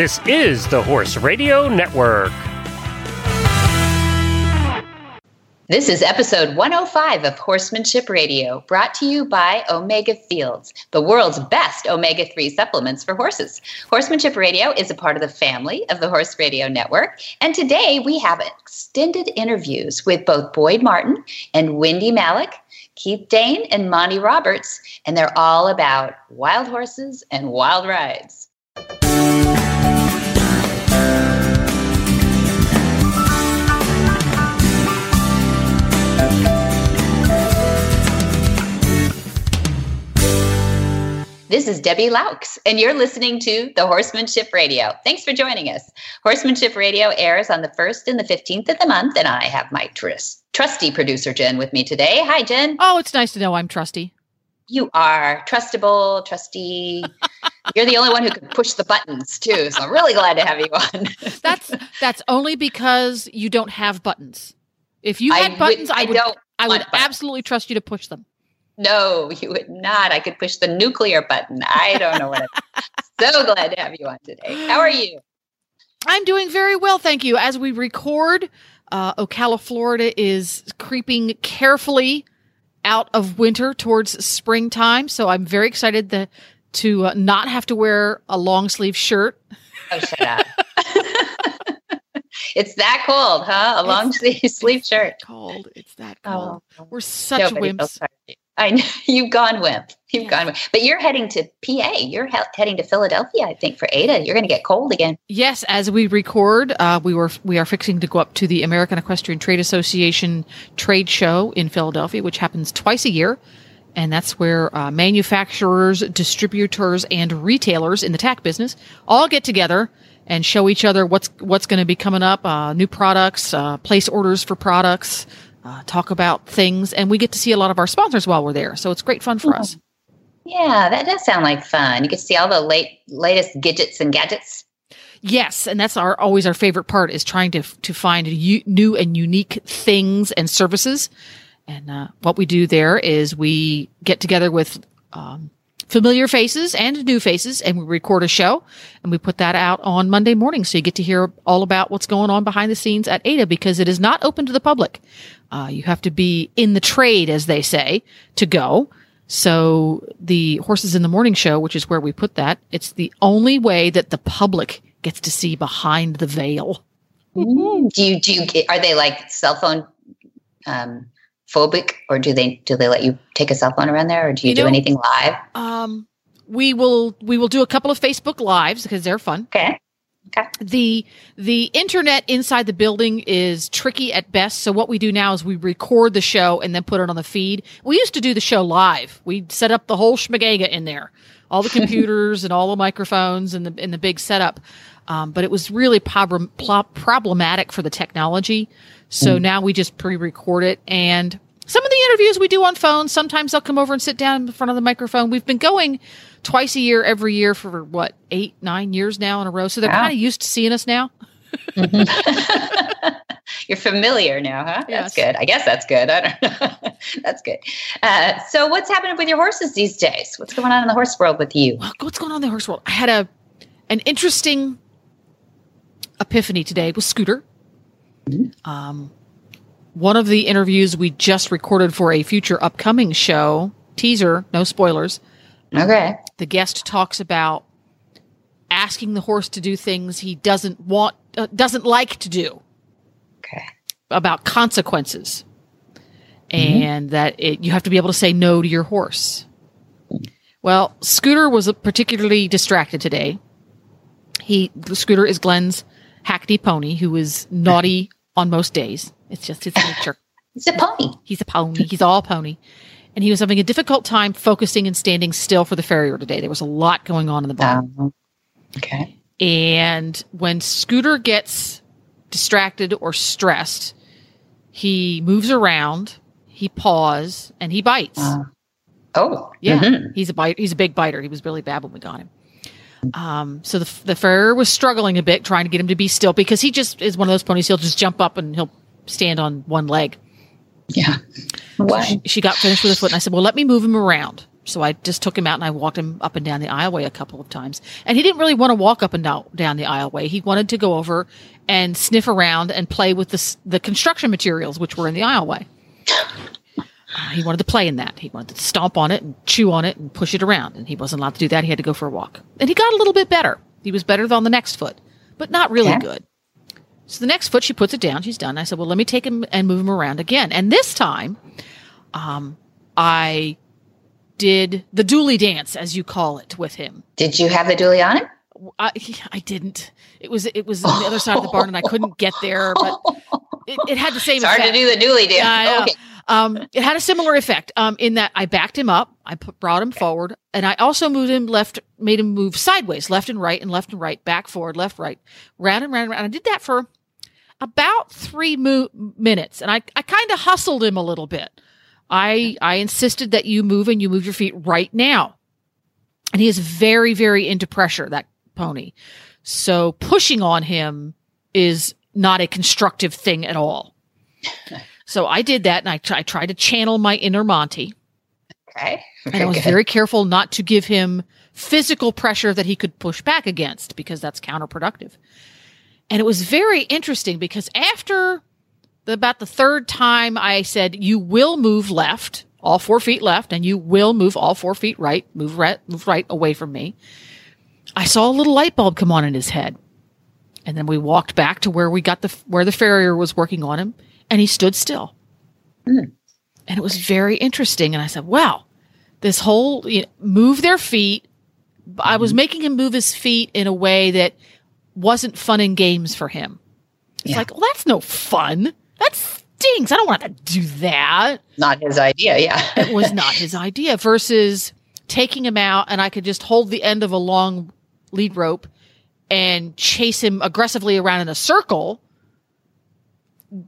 This is the Horse Radio Network. This is episode 105 of Horsemanship Radio, brought to you by Omega Fields, the world's best omega 3 supplements for horses. Horsemanship Radio is a part of the family of the Horse Radio Network, and today we have extended interviews with both Boyd Martin and Wendie Malick, Keith Dane and Monty Roberts, and they're all about wild horses and wild rides. This is Debbie Loucks, and you're listening to the Horsemanship Radio. Thanks for joining us. Horsemanship Radio airs on the 1st and the 15th of the month, and I have my trust, trusty producer, Jen, with me today. Hi, Jen. Oh, it's nice to know I'm trusty. You are trustable, trusty. You're the only one who can push the buttons, too, so I'm really glad to have you on. that's that's only because you don't have buttons. If you had I buttons, would, I, would, I, I would absolutely trust you to push them. No, you would not. I could push the nuclear button. I don't know what. so glad to have you on today. How are you? I'm doing very well, thank you. As we record, uh, Ocala, Florida is creeping carefully out of winter towards springtime. So I'm very excited that, to uh, not have to wear a long sleeve shirt. Oh, shut up. it's that cold, huh? A long sleeve sleeve shirt. Cold. It's that cold. Oh, We're such wimps. I know you've gone wimp. You've yeah. gone wimp. But you're heading to PA. You're he- heading to Philadelphia, I think, for ADA. You're going to get cold again. Yes, as we record, uh, we were we are fixing to go up to the American Equestrian Trade Association trade show in Philadelphia, which happens twice a year. And that's where uh, manufacturers, distributors, and retailers in the tack business all get together and show each other what's what's going to be coming up, uh, new products, uh, place orders for products, uh, talk about things, and we get to see a lot of our sponsors while we're there. So it's great fun for us. Yeah, that does sound like fun. You get to see all the late latest gadgets and gadgets. Yes, and that's our always our favorite part is trying to to find u- new and unique things and services. And uh, what we do there is we get together with um, familiar faces and new faces and we record a show and we put that out on Monday morning. So you get to hear all about what's going on behind the scenes at ADA because it is not open to the public. Uh, you have to be in the trade, as they say, to go. So the horses in the morning show, which is where we put that, it's the only way that the public gets to see behind the veil. Mm-hmm. Do you, do you, are they like cell phone, um, phobic or do they do they let you take a cell phone around there or do you, you do know, anything live um we will we will do a couple of facebook lives because they're fun okay Okay. The the internet inside the building is tricky at best. So what we do now is we record the show and then put it on the feed. We used to do the show live. We set up the whole schmagega in there, all the computers and all the microphones and the in the big setup. Um, but it was really prob- problematic for the technology. So mm. now we just pre-record it and some of the interviews we do on phone, sometimes they'll come over and sit down in front of the microphone. We've been going twice a year, every year for what, eight, nine years now in a row. So they're kind of used to seeing us now. mm-hmm. You're familiar now, huh? Yes. That's good. I guess that's good. I don't know. that's good. Uh, so, what's happening with your horses these days? What's going on in the horse world with you? Well, what's going on in the horse world? I had a an interesting epiphany today with Scooter. Mm-hmm. Um, one of the interviews we just recorded for a future upcoming show teaser, no spoilers. Okay. The guest talks about asking the horse to do things he doesn't want, uh, doesn't like to do. Okay. About consequences. Mm-hmm. And that it, you have to be able to say no to your horse. Well, Scooter was particularly distracted today. He, Scooter is Glenn's hackney pony who is naughty on most days. It's just his nature. He's a pony. He's a pony. He's all pony. And he was having a difficult time focusing and standing still for the farrier today. There was a lot going on in the barn. Um, okay. And when Scooter gets distracted or stressed, he moves around, he paws, and he bites. Uh, oh, yeah. Mm-hmm. He's a bite. He's a big biter. He was really bad when we got him. Um, so the the farrier was struggling a bit, trying to get him to be still because he just is one of those ponies. He'll just jump up and he'll stand on one leg. Yeah. Why? So she, she, got finished with her foot, and I said, "Well, let me move him around." So I just took him out and I walked him up and down the aisleway a couple of times. And he didn't really want to walk up and down, down the aisleway. He wanted to go over and sniff around and play with the, the construction materials, which were in the aisleway. Uh, he wanted to play in that. He wanted to stomp on it and chew on it and push it around. And he wasn't allowed to do that. He had to go for a walk. And he got a little bit better. He was better on the next foot, but not really good. So the next foot, she puts it down. She's done. I said, well, let me take him and move him around again. And this time, um, I did the dually dance, as you call it, with him. Did you have the dually on him? I, I didn't. It was it was on the other side of the barn, and I couldn't get there. But it, it had the same. It's hard effect. to do the dually dance. Yeah, okay. Um, it had a similar effect um, in that I backed him up, I put, brought him forward, and I also moved him left, made him move sideways, left and right, and left and right, back, forward, left, right, round and round and round. I did that for about three mo- minutes, and I, I kind of hustled him a little bit. I I insisted that you move and you move your feet right now, and he is very very into pressure. That pony, so pushing on him is not a constructive thing at all. So I did that, and I, t- I tried to channel my inner Monty. Okay. And I was good. very careful not to give him physical pressure that he could push back against because that's counterproductive. And it was very interesting because after the, about the third time I said, you will move left, all four feet left, and you will move all four feet right, move right, move right away from me. I saw a little light bulb come on in his head. And then we walked back to where we got the, where the farrier was working on him and he stood still. Mm. And it was very interesting. And I said, wow, this whole you know, move their feet. I was mm-hmm. making him move his feet in a way that wasn't fun and games for him. It's Yeah. like, well, that's no fun. That stinks. I don't want to do that. Not his idea. Yeah. It was not his idea versus taking him out and I could just hold the end of a long lead rope and chase him aggressively around in a circle.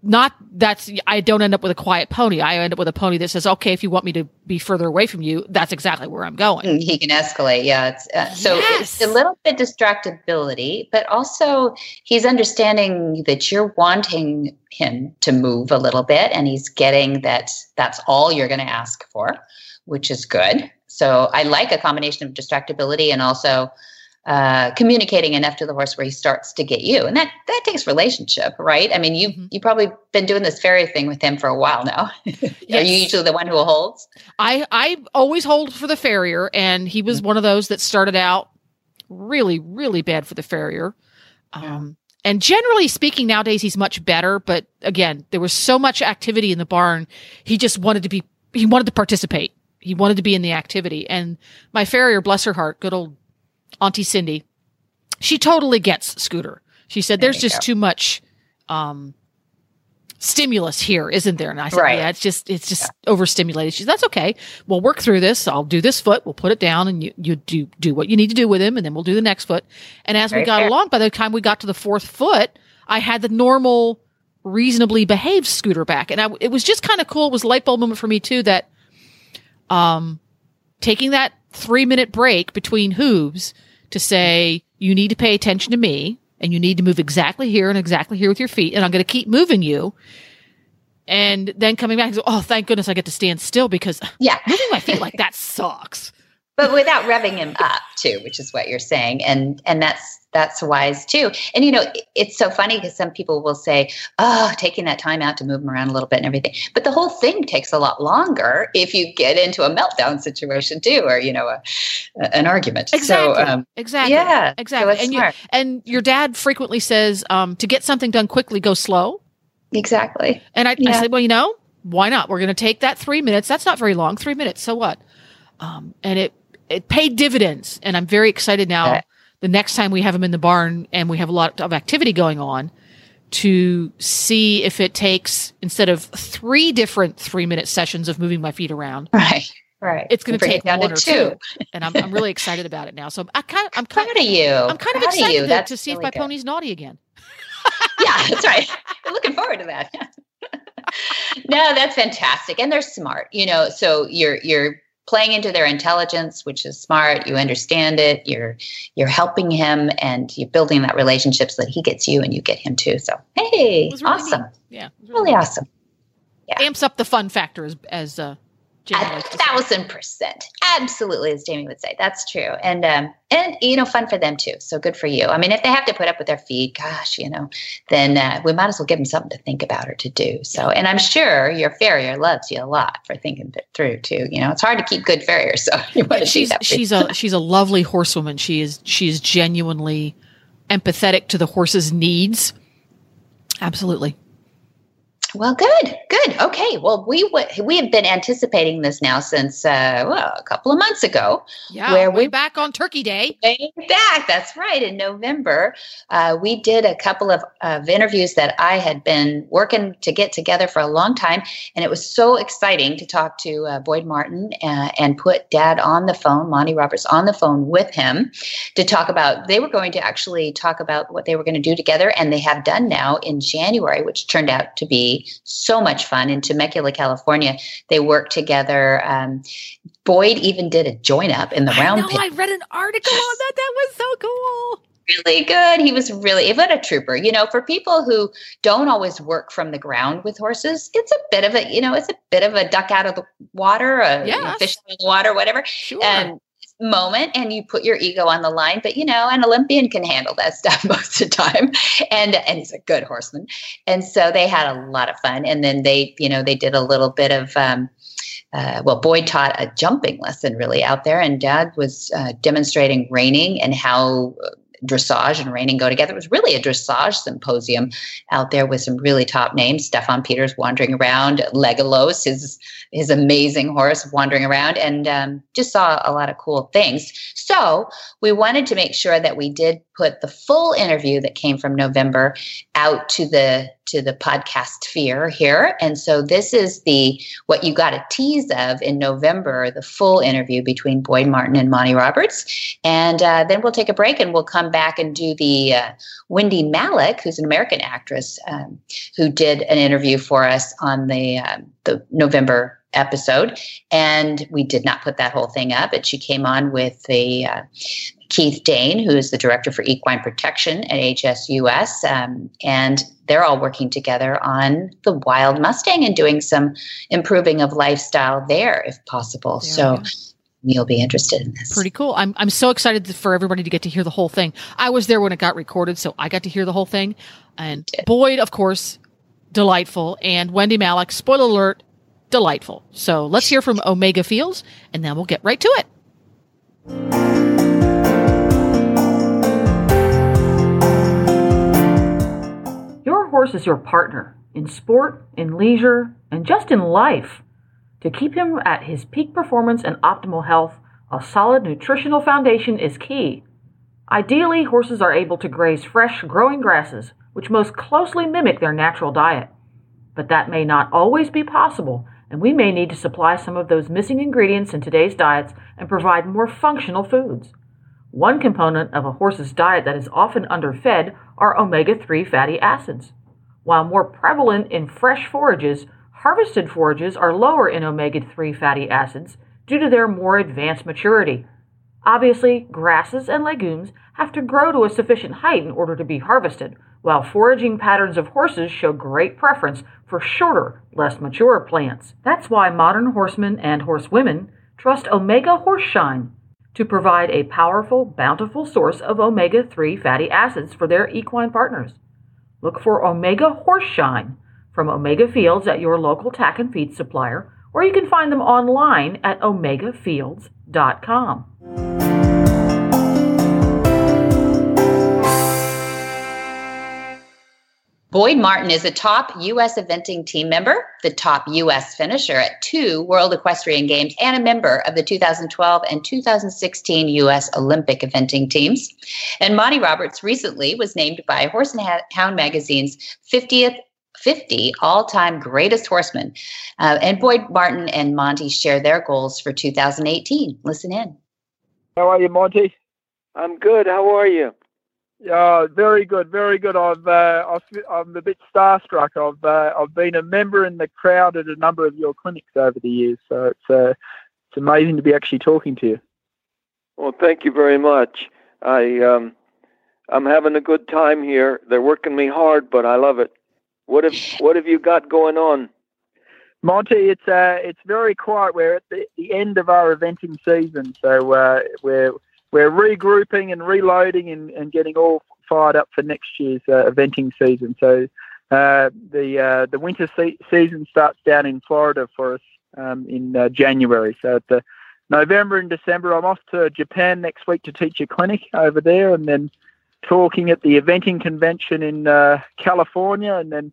Not that's, I don't end up with a quiet pony. I end up with a pony that says, okay, if you want me to be further away from you, that's exactly where I'm going. he can escalate. Yeah. It's, uh, so Yes. it's a little bit distractibility, but also he's understanding that you're wanting him to move a little bit, and he's getting that that's all you're going to ask for, which is good. So I like a combination of distractibility and also uh, communicating enough to the horse where he starts to get you, and that that takes relationship, right? I mean, you Mhm. you probably been doing this fairy thing with him for a while now. Are you usually the one who holds? I I always hold for the farrier, and he was one of those that started out really really bad for the farrier. Um, and generally speaking, nowadays he's much better. But again, there was so much activity in the barn, he just wanted to be he wanted to participate. He wanted to be in the activity. And my farrier, bless her heart, good old Auntie Cindy, she totally gets Scooter. She said, "There's you just go. too much." Um, stimulus here, isn't there? And I said, Right. yeah, it's just, it's just overstimulated. She's, that's okay. We'll work through this. I'll do this foot. We'll put it down and you, you do, do what you need to do with him. And then we'll do the next foot. And as we got fair. along, by the time we got to the fourth foot, I had the normal, reasonably behaved scooter back. And I, it was just kind of cool. It was a light bulb moment for me too that, um, taking that three minute break between hooves to say, you need to pay attention to me and you need to move exactly here and exactly here with your feet. And I'm going to keep moving you. And then coming back, oh, thank goodness I get to stand still because Yeah. moving my feet like that sucks. But without revving him up too which is what you're saying and and that's that's wise too and you know it's so funny because some people will say oh taking that time out to move him around a little bit and everything but the whole thing takes a lot longer if you get into a meltdown situation too or you know a, a- an argument Exactly. so um, exactly. yeah Exactly. so and you, and your dad frequently says, um, to get something done quickly, go slow. exactly And I, I said, well, you know, why not? We're going to take that three minutes. That's not very long. Three minutes. So what? Um, and it, Uh, it paid dividends. And I'm very excited now. Okay. The next time we have them in the barn and we have a lot of activity going on to see if it takes instead of three different three minute sessions of moving my feet around, right right it's going to take down one to or two. And I'm, I'm really excited about it now. So I kind of, I'm kind proud of you I'm kind of Proud excited you. to, That's to see really if my good. pony's naughty again. yeah, that's right. We're looking forward to that. no, that's fantastic, and they're smart. You know, so you're you're playing into their intelligence, which is smart. You understand it. You're you're helping him, and you're building that relationship so that he gets you and you get him too. So hey, really awesome, neat. Yeah. it really awesome. amps up the fun factor as as uh, a thousand percent, absolutely, as Jamie would say. That's true, and um, and you know, fun for them too. So good for you. I mean, if they have to put up with their feed, gosh, you know, then uh, we might as well give them something to think about or to do. So, and I'm sure your farrier loves you a lot for thinking it through too. You know, it's hard to keep good farriers, so you want to she's she's a she's a lovely horsewoman. She is she is genuinely empathetic to the horse's needs. Absolutely. Well, good, good. Okay. Well, we w- we have been anticipating this now since uh, well, a couple of months ago. Yeah, where way we back on Turkey Day. Way back. That's right. In November, uh, we did a couple of, of interviews that I had been working to get together for a long time, and it was so exciting to talk to uh, Boyd Martin uh, and put Dad on the phone, Monty Roberts, on the phone with him to talk about. They were going to actually talk about what they were going to do together, and they have done now in January, which turned out to be so much fun. In Temecula, California, they worked together. Um, Boyd even did a join up in the round. I know, I read an article on that. That was so cool really good. He was really what a trooper. You know, for people who don't always work from the ground with horses, it's a bit of a you know, it's a bit of a duck out of the water, a yes. you know, fish in the water, whatever. Sure. Um, moment and you put your ego on the line but you know an olympian can handle that stuff most of the time. And and he's a good horseman. And so they had a lot of fun. And then they you know they did a little bit of um, uh, well, Boyd taught a jumping lesson really out there, and Dad was uh, demonstrating reining and how dressage and reining go together. It was really a dressage symposium out there with some really top names. Steffen Peters wandering around, Legolas, his his amazing horse wandering around, and um, just saw a lot of cool things. So we wanted to make sure that we did put the full interview that came from November out to the to the podcast sphere here. And so this is the what you got a tease of in November, the full interview between Boyd Martin and Monty Roberts. And uh, then we'll take a break and we'll come back and do the uh, Wendie Malick, who's an American actress, um, who did an interview for us on the um, the November episode and we did not put that whole thing up but she came on with the uh, Keith Dane, who is the director for equine protection at HSUS, um, and they're all working together on the wild Mustang and doing some improving of lifestyle there, if possible. There so. You'll be interested in this. Pretty cool. I'm I'm so excited for everybody to get to hear the whole thing. I was there when it got recorded, so I got to hear the whole thing. And Boyd, of course, delightful, and Wendie Malick, spoiler alert, delightful. So let's hear from Omega Fields, and then we'll get right to it. Your horse is your partner in sport, in leisure, and just in life. To keep him at his peak performance and optimal health, a solid nutritional foundation is key. Ideally, horses are able to graze fresh, growing grasses, which most closely mimic their natural diet. But that may not always be possible, and we may need to supply some of those missing ingredients in today's diets and provide more functional foods. One component of a horse's diet that is often underfed are omega 3 fatty acids. While more prevalent in fresh forages, harvested forages are lower in omega 3 fatty acids due to their more advanced maturity. Obviously, grasses and legumes have to grow to a sufficient height in order to be harvested, while foraging patterns of horses show great preference for shorter, less mature plants. That's why modern horsemen and horsewomen trust Omega Horseshine to provide a powerful, bountiful source of omega 3 fatty acids for their equine partners. Look for Omega Horseshine from Omega Fields at your local tack and feed supplier, or you can find them online at omegafields.com. Boyd Martin is a top U.S. eventing team member, the top U.S. finisher at two World Equestrian Games, and a member of the 2012 and 2016 U.S. Olympic eventing teams. And Monty Roberts recently was named by Horse and Hound magazine's 50th 50 all time greatest horsemen. Uh, and Boyd Martin and Monty share their goals for 2018. Listen in. How are you, Monty? I'm good. How are you? Yeah, very good, very good. I've, uh, I'm a bit starstruck. I've, uh, I've been a member in the crowd at a number of your clinics over the years, so it's, uh, it's amazing to be actually talking to you. Well, thank you very much. I, um, I'm having a good time here. They're working me hard, but I love it. What have, what have you got going on? Monty, it's uh, it's very quiet. We're at the, the end of our eventing season, so uh, we're we're regrouping and reloading and, and getting all fired up for next year's uh, eventing season. So uh, the uh, the winter se- season starts down in Florida for us um, in uh, January. So at the November and December, I'm off to Japan next week to teach a clinic over there, and then talking at the eventing convention in uh, California, and then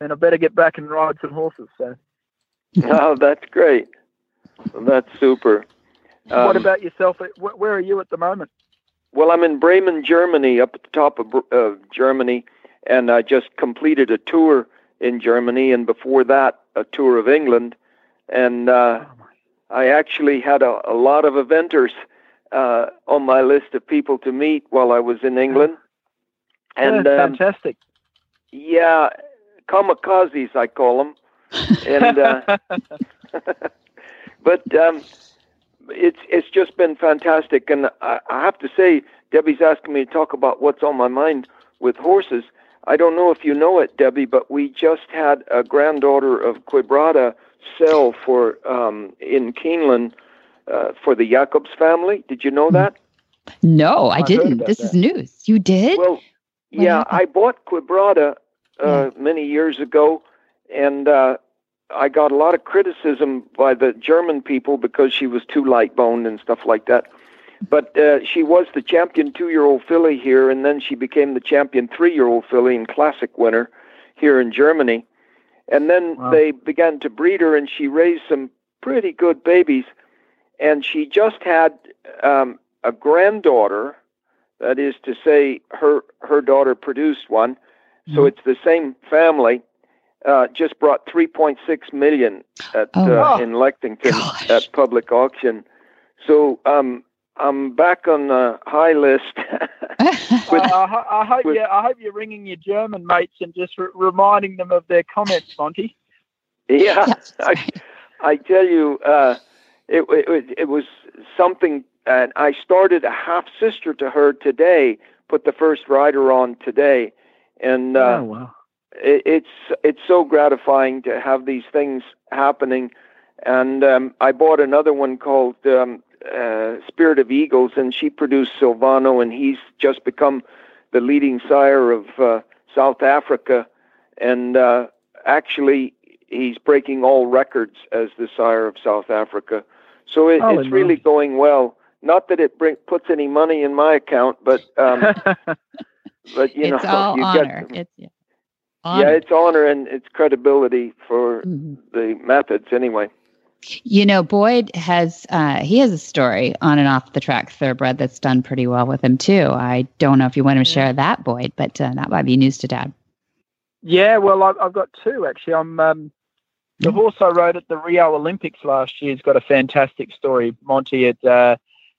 then I better get back and ride some horses. So. oh, that's great. That's super. Um, what about yourself? Where are you at the moment? Well, I'm in Bremen, Germany, up at the top of uh, Germany, and I just completed a tour in Germany, and before that, a tour of England. And uh, oh I actually had a, a lot of eventers uh, on my list of people to meet while I was in England. And um, fantastic. Yeah, kamikazes, I call them. and uh, but um, it's it's just been fantastic, and I, I have to say, Debbie's asking me to talk about what's on my mind with horses. I don't know if you know it, Debbie, but we just had a granddaughter of Quebrada sell for um, in Keeneland uh, for the Jacobs family. Did you know that? No, I, I didn't. This that. is news. You did? Well, yeah? I bought Quebrada uh, yeah. many years ago, and uh, I got a lot of criticism by the German people because she was too light boned and stuff like that. But uh, she was the champion two year old filly here, and then she became the champion three year old filly and classic winner here in Germany. And then wow. they began to breed her, and she raised some pretty good babies. And she just had um, a granddaughter. That is to say, her her daughter produced one, mm-hmm. so it's the same family uh, just brought 3.6 million at oh, uh, in Lexington Gosh. at public auction. So um, I'm back on the high list. with, uh, I, I, hope with, you, I hope you're ringing your German mates and just re- reminding them of their comments, Monty. Yeah, I, I tell you, uh, it, it, it was something. And I started a half sister to her today. Put the first rider on today, and uh, oh, wow it's it's so gratifying to have these things happening. And um, I bought another one called um, uh, Spirit of Eagles, and she produced Silvano, and he's just become the leading sire of uh, South Africa. And uh, actually, he's breaking all records as the sire of South Africa. So it, oh, it's really going well. Not that it bring, puts any money in my account, but um, but you it's know, all you honor. Get, it's yeah. Honor. Yeah, it's honor and it's credibility for mm-hmm. the methods anyway. You know, Boyd has uh, he has a story on and off the track thoroughbred that's done pretty well with him too. I don't know if you want to share that, Boyd, but uh, that might be news to Dad. Yeah, well, I've, I've got two actually. I'm um, the horse I rode at the Rio Olympics last year has got a fantastic story, Monty. It uh,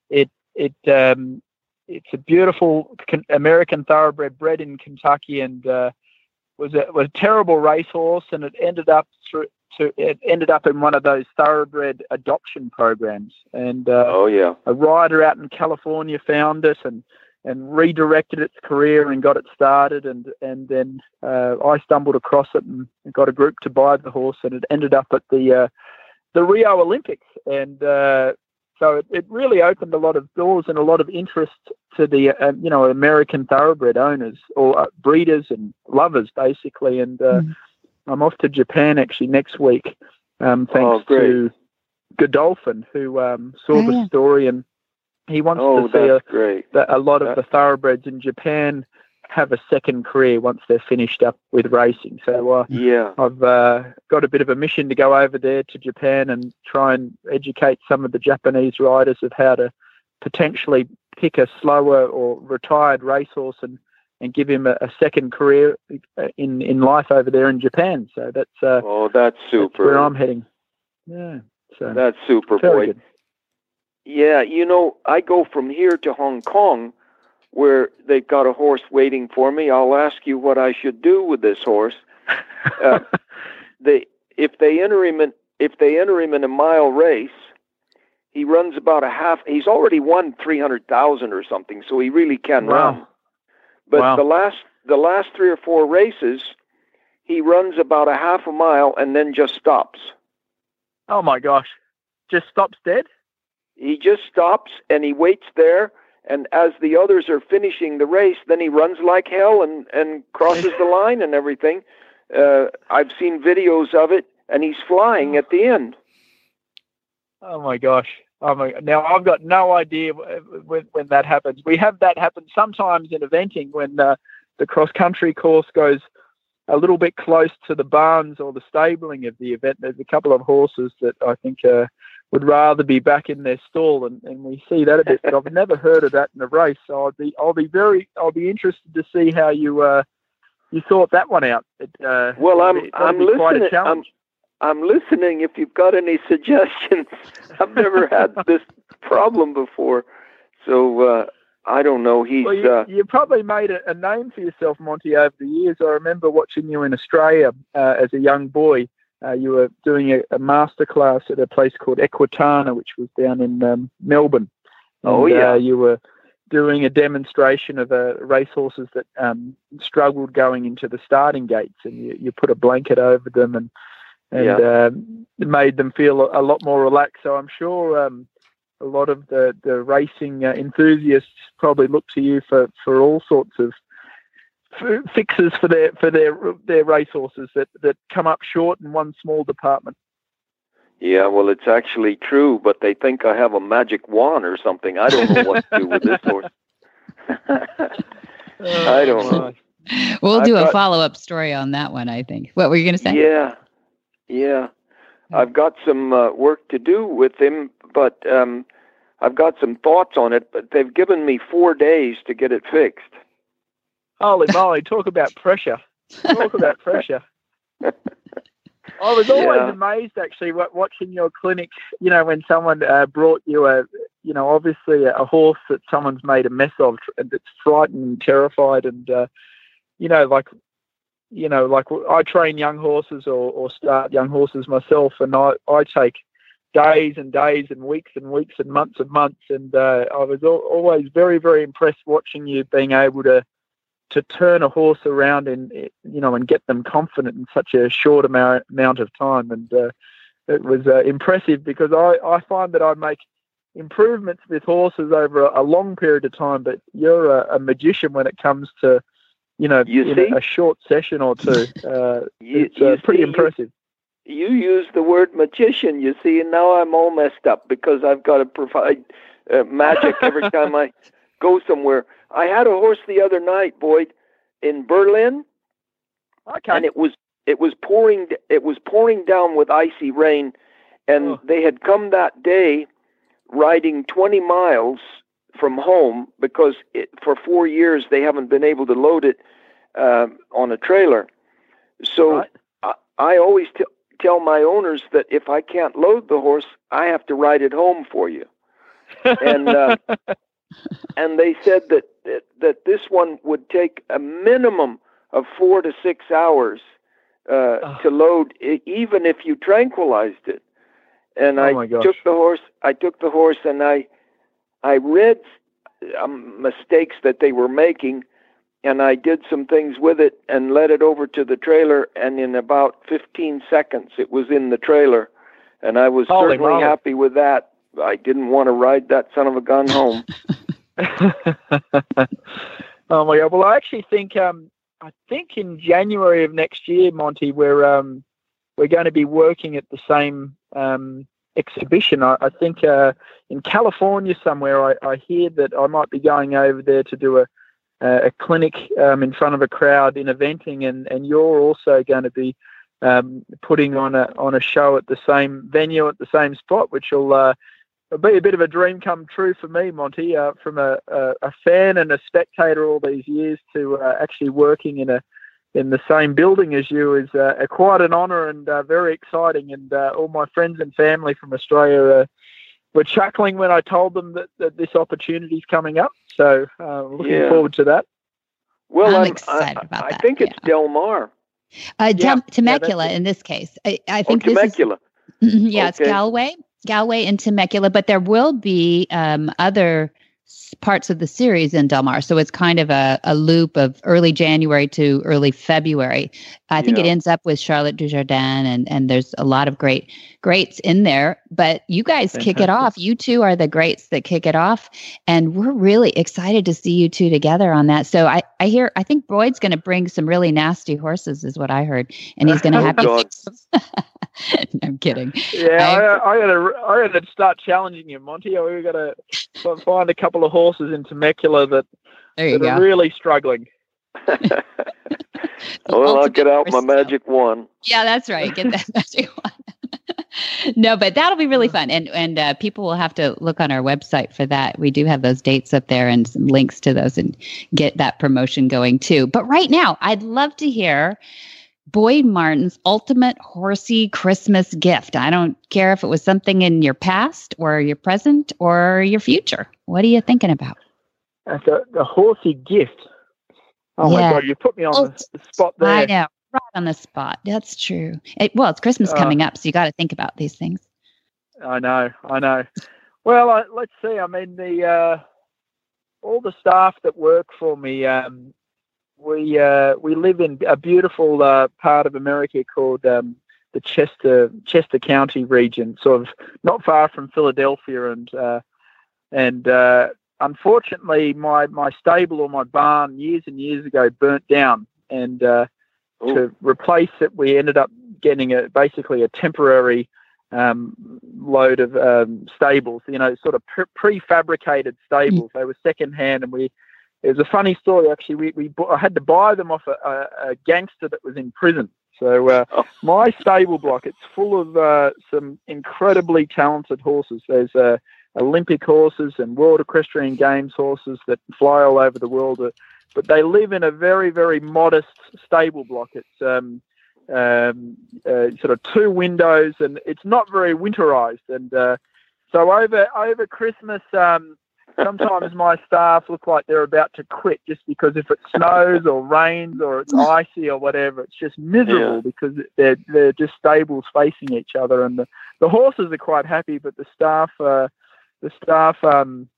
it it um, it's a beautiful American thoroughbred bred in Kentucky and uh, was a, was a terrible racehorse, and it ended up through to it ended up in one of those thoroughbred adoption programs. And uh, oh yeah, a rider out in California found it and and redirected its career and got it started. And and then uh, I stumbled across it and got a group to buy the horse, and it ended up at the uh, the Rio Olympics. And uh, so it, it really opened a lot of doors and a lot of interest to the uh, you know American thoroughbred owners or uh, breeders and lovers basically. And uh, mm. I'm off to Japan actually next week, um, thanks oh, to Godolphin who um, saw oh, the yeah. story and he wants oh, to see a, a, lot of the thoroughbreds in Japan have a second career once they're finished up with racing. So uh, yeah, I've uh, got a bit of a mission to go over there to Japan and try and educate some of the Japanese riders of how to potentially pick a slower or retired racehorse and, and give him a, a second career in in life over there in Japan. So that's uh, oh, that's super. That's where I'm heading. Yeah, so that's super, boy. Good. Yeah, you know, I go from here to Hong Kong where they've got a horse waiting for me. I'll ask you what I should do with this horse. Uh, they if they enter him in if they enter him in a mile race, he runs about a half. He's already won three hundred thousand or something, so he really can wow. run. But wow. the last the last three or four races, he runs about a half a mile and then just stops. Oh my gosh. Just stops dead? He just stops and he waits there and as the others are finishing the race, then he runs like hell and, and crosses the line and everything. Uh, I've seen videos of it, and he's flying at the end. Oh my gosh! Oh my! Now I've got no idea when when that happens. We have that happen sometimes in eventing when uh, the cross country course goes a little bit close to the barns or the stabling of the event. There's a couple of horses that I think uh, would rather be back in their stall, and, and we see that a bit. But I've never heard of that in a race, so I'll be I'll be very I'll be interested to see how you uh, you thought that one out. It, uh, well, I'm be, I'm listening. I'm, I'm listening. If you've got any suggestions, I've never had this problem before, so uh, I don't know. He's well, you, uh, you probably made a, a, name for yourself, Monty, over the years. I remember watching you in Australia uh, as a young boy uh, you were doing a, a master class at a place called Equitana, which was down in um, Melbourne. Oh, and, oh yeah. Uh, you were doing a demonstration of uh, racehorses that um, struggled going into the starting gates, and you, you put a blanket over them and and yeah. um, made them feel a, a, lot more relaxed. So I'm sure um, a lot of the the racing uh, enthusiasts probably look to you for for all sorts of fixes for their for their their racehorses that that come up short in one small department. Yeah, well, it's actually true, but they think I have a magic wand or something. I don't know what to do with this horse. I don't know. We'll do got, a follow up story on that one. I think. What were you going to say? Yeah, yeah. I've got some uh, work to do with him, but um, I've got some thoughts on it. But they've given me four days to get it fixed. Holy moly! Talk about pressure. Talk about pressure. I was always yeah. amazed, actually, watching your clinic. You know, when someone uh, brought you a, you know, obviously a, horse that someone's made a mess of, that's frightened and terrified, and uh, you know, like, you know, like I train young horses or, or start young horses myself, and I I take days and days and weeks and weeks and months and months, and uh, I was always very very impressed watching you being able to to turn a horse around and you know and get them confident in such a short amount amount of time. And uh, it was uh, impressive because I, I find that I make improvements with horses over a, a long period of time but you're a, a, magician when it comes to you know you a, a, short session or two. Uh, you, it's uh, pretty see, impressive. You, you use the word magician you see and now I'm all messed up because I've got to provide uh, magic every time I go somewhere I had a horse the other night, Boyd, in Berlin. Okay. And it was it was pouring it was pouring down with icy rain, and oh. they had come that day riding 20 miles from home because it, for four years they haven't been able to load it uh, on a trailer. So right. I, I, always t- tell my owners that if I can't load the horse, I have to ride it home for you. and uh, and they said that, that that this one would take a minimum of four to six hours uh, oh. to load, even if you tranquilized it. And oh I took the horse. I took the horse, and I I read um, mistakes that they were making, and I did some things with it and led it over to the trailer. And in about 15 seconds, it was in the trailer, and I was Holy certainly happy with that. I didn't want to ride that son of a gun home. oh my god! Well, I actually think um, I think in January of next year, Monty, we're um, we're going to be working at the same um, exhibition. I, I think uh, in California somewhere. I, I, hear that I might be going over there to do a a clinic um, in front of a crowd in eventing, and and you're also going to be um, putting on a on a show at the same venue at the same spot, which will uh, it'll be a bit of a dream come true for me, Monty, uh, from a, a, a, fan and a spectator all these years to uh, actually working in a in the same building as you is uh, quite an honour and uh, very exciting. And uh, all my friends and family from Australia uh, were chuckling when I told them that, that this opportunity is coming up. So looking yeah. forward to that. Well, I'm, I'm excited I, about I that. think it's yeah. Del Mar. Uh, yeah, Temecula yeah, in this case. I, I think oh, Temecula. This is, yeah, okay. it's Galway. Galway and Temecula, but there will be um, other parts of the series in Del Mar. So it's kind of a, a loop of early January to early February. I think it ends up with Charlotte Dujardin, and and there's a lot of great greats in there. But you guys kick it off. You two are the greats that kick it off, and we're really excited to see you two together on that. So I I hear I think Boyd's going to bring some really nasty horses, is what I heard, and he's going to Oh, have you God. fix them. No, I'm kidding. Yeah, I- I, I gotta, I gotta start challenging you, Monty. We gotta find a couple of horses in Temecula that, that are really struggling. well, I'll get out my magic wand. Yeah, that's right. Get that magic one. no, but that'll be really fun, and and uh, people will have to look on our website for that. We do have those dates up there and some links to those, and get that promotion going too. But right now, I'd love to hear Boyd Martin's ultimate horsey Christmas gift. I don't care if it was something in your past or your present or your future. What are you thinking about? That's a, a horsey gift. Oh my God, you put me on Oh, the, the spot I know, right on the spot. That's true. It, well, it's Christmas Uh, coming up, so you got to think about these things. I know, I know. Well, I, let's see. I mean, the uh, all the staff that work for me, um, we uh, we live in a beautiful uh, part of America called um, the Chester Chester County region, sort of not far from Philadelphia, and uh, and uh, unfortunately, my my stable or my barn years and years ago burnt down, and uh, to replace it, we ended up getting a basically a temporary um, load of um, stables. You know, sort of pre- prefabricated stables. They were second hand, and we. It was a funny story actually. We we I had to buy them off a, a, a gangster that was in prison. So uh, Oh. my stable block it's full of uh, some incredibly talented horses. There's uh, Olympic horses and World Equestrian Games horses that fly all over the world. uh, But they live in a very, very modest stable block. It's um, um, uh, sort of two windows, and it's not very winterized. And uh, so over over Christmas, um, sometimes my staff look like they're about to quit just because if it snows or rains or it's icy or whatever, it's just miserable Yeah. because they're they're just stables facing each other, and the, the horses are quite happy, but the staff uh, the staff um,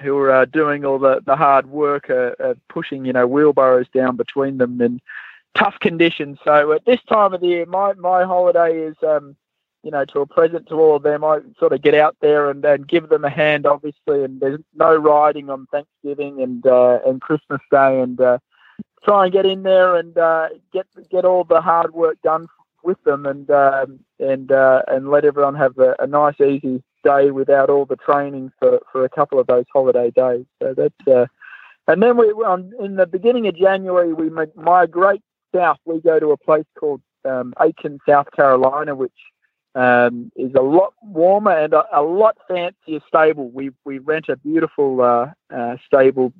who are uh, doing all the, the hard work are, are pushing you know wheelbarrows down between them in tough conditions. So at this time of the year, my my holiday is. Um, you know, to a present to all of them. I sort of get out there and, and give them a hand, obviously. And there's no riding on Thanksgiving and uh, and Christmas Day, and uh, try and get in there and uh, get get all the hard work done with them, and um, and uh, and let everyone have a, a nice, easy day without all the training for, for a couple of those holiday days. So that's uh, and then we in the beginning of January we migrate south. We go to a place called um, Aiken, South Carolina, which um, is a lot warmer and a, a lot fancier stable. We we rent a beautiful uh, uh, stable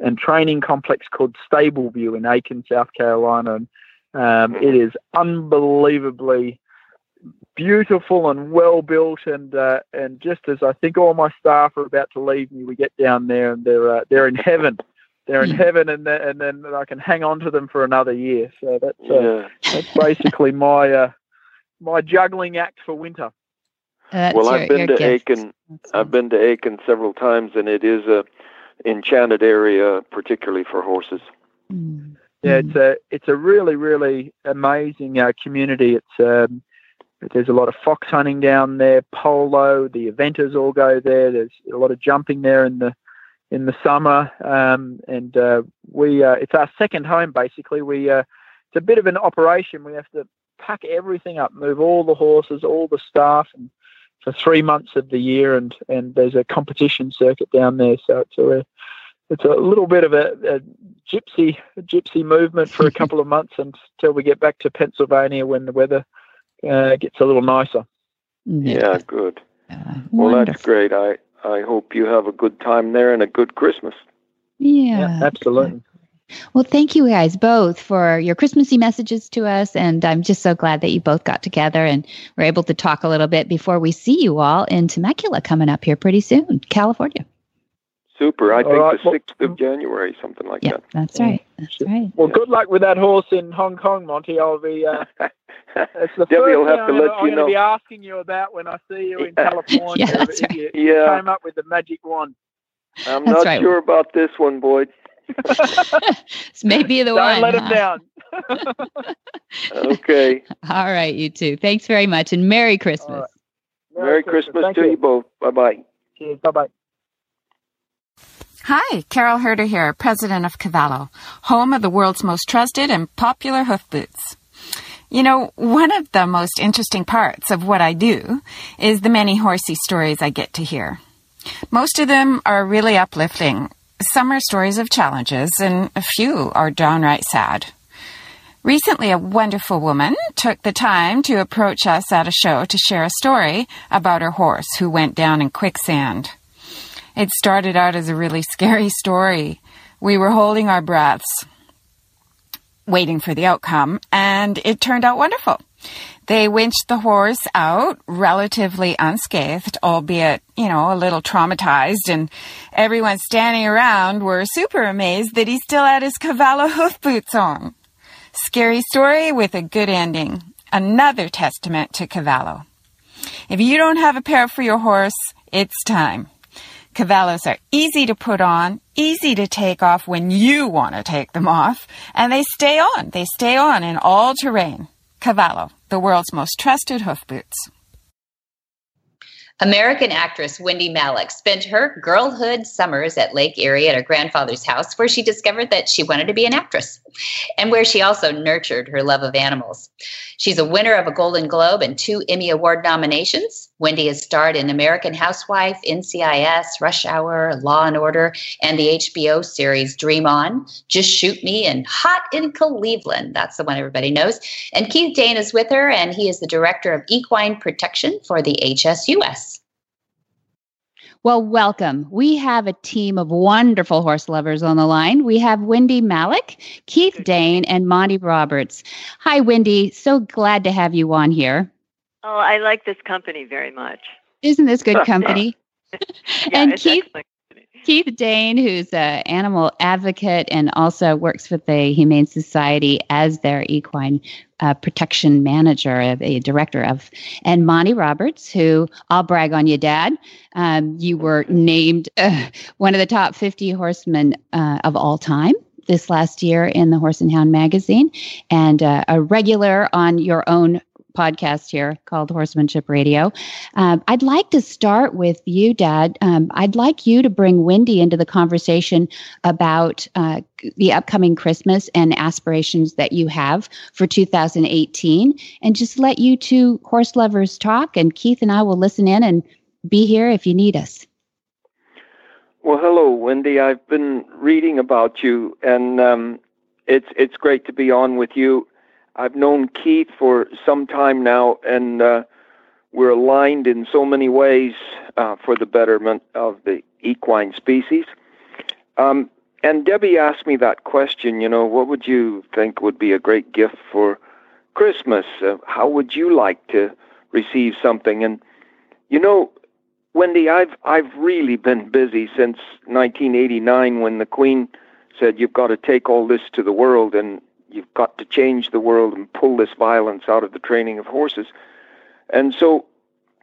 and training complex called Stable View in Aiken, South Carolina, and um, it is unbelievably beautiful and well built. And uh, and just as I think all my staff are about to leave me, we get down there and they're uh, they're in heaven. They're in Hmm. heaven, and then, and then I can hang on to them for another year. So that's uh, Yeah. that's basically my uh, my juggling act for winter. That's well, your- I've been to gift. Aiken. That's I've been to Aiken several times, and it is a enchanted area, particularly for horses. Mm. Yeah, Mm. it's a it's a really really amazing uh, community. It's um, there's a lot of fox hunting down there, polo. The eventers all go there. There's a lot of jumping there in the in the summer, um, and uh, we uh, it's our second home basically. We uh, it's a bit of an operation. We have to pack everything up, move all the horses, all the staff, and for three months of the year, and and there's a competition circuit down there. So it's a it's a little bit of a, a gypsy a gypsy movement for a couple of months until we get back to Pennsylvania when the weather uh, gets a little nicer. Yeah, good. Uh, Well, wonderful. that's great. I I hope you have a good time there and a good Christmas. Yeah. absolutely. Well, thank you guys both for your Christmassy messages to us. And I'm just so glad that you both got together and were able to talk a little bit before we see you all in Temecula coming up here pretty soon, California. Super. I All think right, the well- sixth of January, something like that Yeah, that's right. That's right. Well, good luck with that horse in Hong Kong, Monty. I'll be. Uh, that. it's the Debbie first will thing have I'm to gonna, let I'm you gonna know. be asking you about when I see you in Yeah. California. Yeah, that's if you Yeah. came up with the magic wand. I'm That's not right. sure about this one, Boyd. This may be the Don't one. let him huh? down. Okay. All right, you two. Thanks very much and Merry Christmas. right. Merry Christmas Thank to you both. Bye bye. Bye bye. Hi, Carole Herder here, president of Cavallo, home of the world's most trusted and popular hoof boots. You know, one of the most interesting parts of what I do is the many horsey stories I get to hear. Most of them are really uplifting. Some are stories of challenges, and a few are downright sad. Recently, a wonderful woman took the time to approach us at a show to share a story about her horse who went down in quicksand. It started out as a really scary story. We were holding our breaths, waiting for the outcome, and it turned out wonderful. They winched the horse out relatively unscathed, albeit, you know, a little traumatized, and everyone standing around were super amazed that he still had his Cavallo hoof boots on. Scary story with a good ending. Another testament to Cavallo. If you don't have a pair for your horse, it's time. Cavallos are easy to put on, easy to take off when you want to take them off, and they stay on. They stay on in all terrain. Cavallo, the world's most trusted hoof boots. American actress Wendie Malick spent her girlhood summers at Lake Erie at her grandfather's house, where she discovered that she wanted to be an actress and where she also nurtured her love of animals. She's a winner of a Golden Globe and two Emmy Award nominations. Wendie has starred in American Housewife, NCIS, Rush Hour, Law and Order, and the HBO series Dream On, Just Shoot Me, and Hot in Cleveland. That's the one everybody knows. And Keith Dane is with her, and he is the director of equine protection for the HSUS. Well, welcome. We have a team of wonderful horse lovers on the line. We have Wendie Malick, Keith Dane, and Monty Roberts. Hi, Wendie. So glad to have you on here. Oh, I like this company very much. Isn't this good company? Yeah, And Keith- excellent. Keith Dane, who's an animal advocate and also works with the Humane Society as their equine uh, protection manager, a, the director of, and Monty Roberts, who I'll brag on you, Dad. Um, you were named uh, one of the top 50 horsemen uh, of all time this last year in the Horse and Hound magazine, and uh, a regular on your own podcast here called Horsemanship Radio. Um, I'd like to start with you, Dad. Um, I'd like you to bring Wendie into the conversation about uh, the upcoming Christmas and aspirations that you have for 2018, and just let you two horse lovers talk. And Keith and I will listen in and be here if you need us. Well, hello, Wendie. I've been reading about you, and um, it's it's great to be on with you. I've known Keith for some time now, and uh, we're aligned in so many ways uh, for the betterment of the equine species. Um, and Debbie asked me that question. You know, what would you think would be a great gift for Christmas? Uh, how would you like to receive something? And you know, Wendie, I've I've really been busy since 1989 when the Queen said you've got to take all this to the world and you've got to change the world and pull this violence out of the training of horses. And so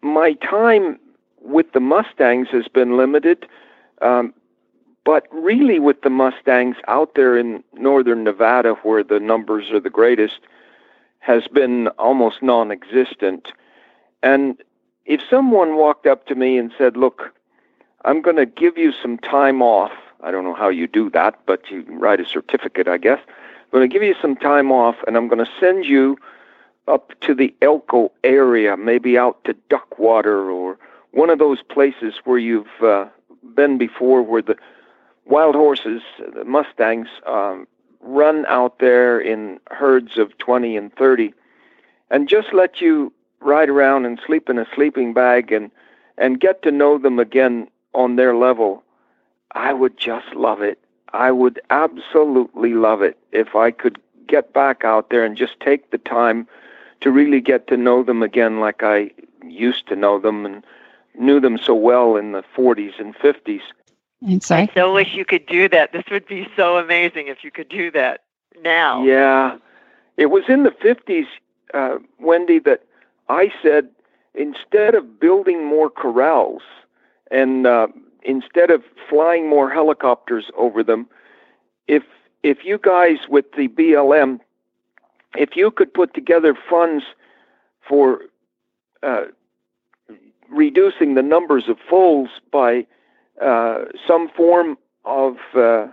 my time with the Mustangs has been limited, um, but really with the Mustangs out there in northern Nevada, where the numbers are the greatest, has been almost non-existent. And if someone walked up to me and said, Look, I'm going to give you some time off, I don't know how you do that, but you write a certificate, I guess. I'm going to give you some time off, and I'm going to send you up to the Elko area, maybe out to Duckwater or one of those places where you've uh, been before, where the wild horses, the Mustangs, um, run out there in herds of 20 and 30, and just let you ride around and sleep in a sleeping bag and and get to know them again on their level, I would just love it. I would absolutely love it if I could get back out there and just take the time to really get to know them again like I used to know them and knew them so well in the 40s and 50s. And sorry. I so wish you could do that. This would be so amazing if you could do that now. Yeah. It was in the 50s, uh, Wendie, that I said instead of building more corrals and uh, instead of flying more helicopters over them, if if you guys with the BLM, if you could put together funds for uh, reducing the numbers of foals by uh, some form of uh,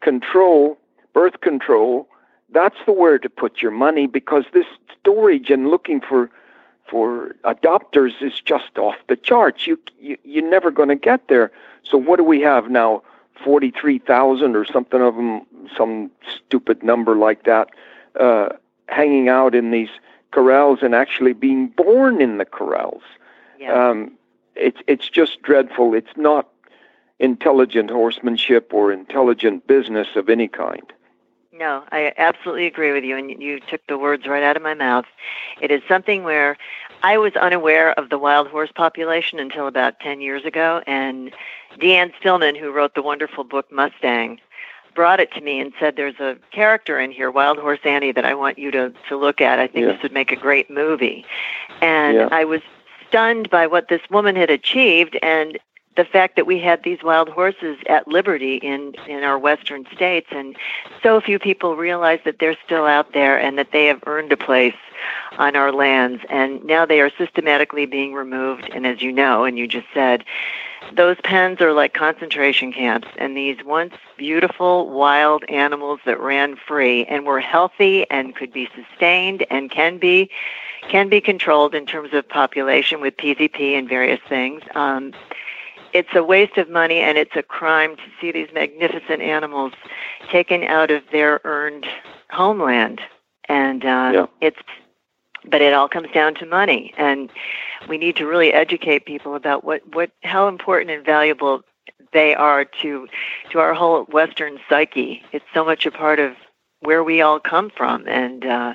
control, birth control, that's the where to put your money because this storage and looking for for adopters is just off the charts. You, you you're never going to get there. So what do we have now? Forty three thousand or something of them, some stupid number like that, uh, hanging out in these corrals and actually being born in the corrals. Yeah. Um, it's it's just dreadful. It's not intelligent horsemanship or intelligent business of any kind. No, I absolutely agree with you, and you took the words right out of my mouth. It is something where I was unaware of the wild horse population until about 10 years ago, and Deanne Stillman, who wrote the wonderful book Mustang, brought it to me and said, There's a character in here, Wild Horse Annie, that I want you to, to look at. I think Yeah. this would make a great movie. And Yeah. I was stunned by what this woman had achieved and the fact that we had these wild horses at liberty in in our western states and so few people realize that they're still out there and that they have earned a place on our lands. And now they are systematically being removed and as you know and you just said those pens are like concentration camps and these once beautiful wild animals that ran free and were healthy and could be sustained and can be can be controlled in terms of population with PZP and various things um, it's a waste of money and it's a crime to see these magnificent animals taken out of their earned homeland. And uh, Yeah. it's but it all comes down to money. And we need to really educate people about what what how important and valuable they are to to our whole western psyche. It's so much a part of where we all come from. And uh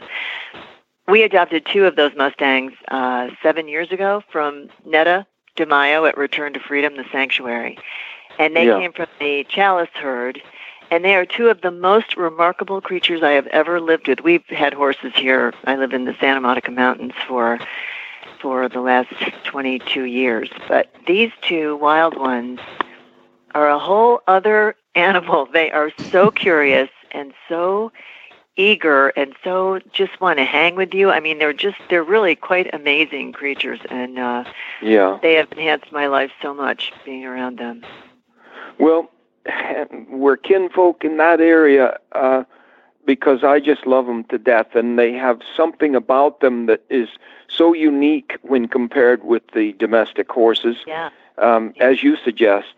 we adopted two of those mustangs uh seven years ago from Neda DeMayo at Return to Freedom, the sanctuary. And they Yeah. came from the Chalice herd. And they are two of the most remarkable creatures I have ever lived with. We've had horses here. I live in the Santa Monica Mountains for for the last 22 years. But these two wild ones are a whole other animal. They are so curious and so eager and so just want to hang with you. I mean, they're just they're really quite amazing creatures and uh Yeah. they have enhanced my life so much being around them. Well, we're kinfolk in that area uh, because I just love them to death, and they have something about them that is so unique when compared with the domestic horses, Yeah. um, as you suggest.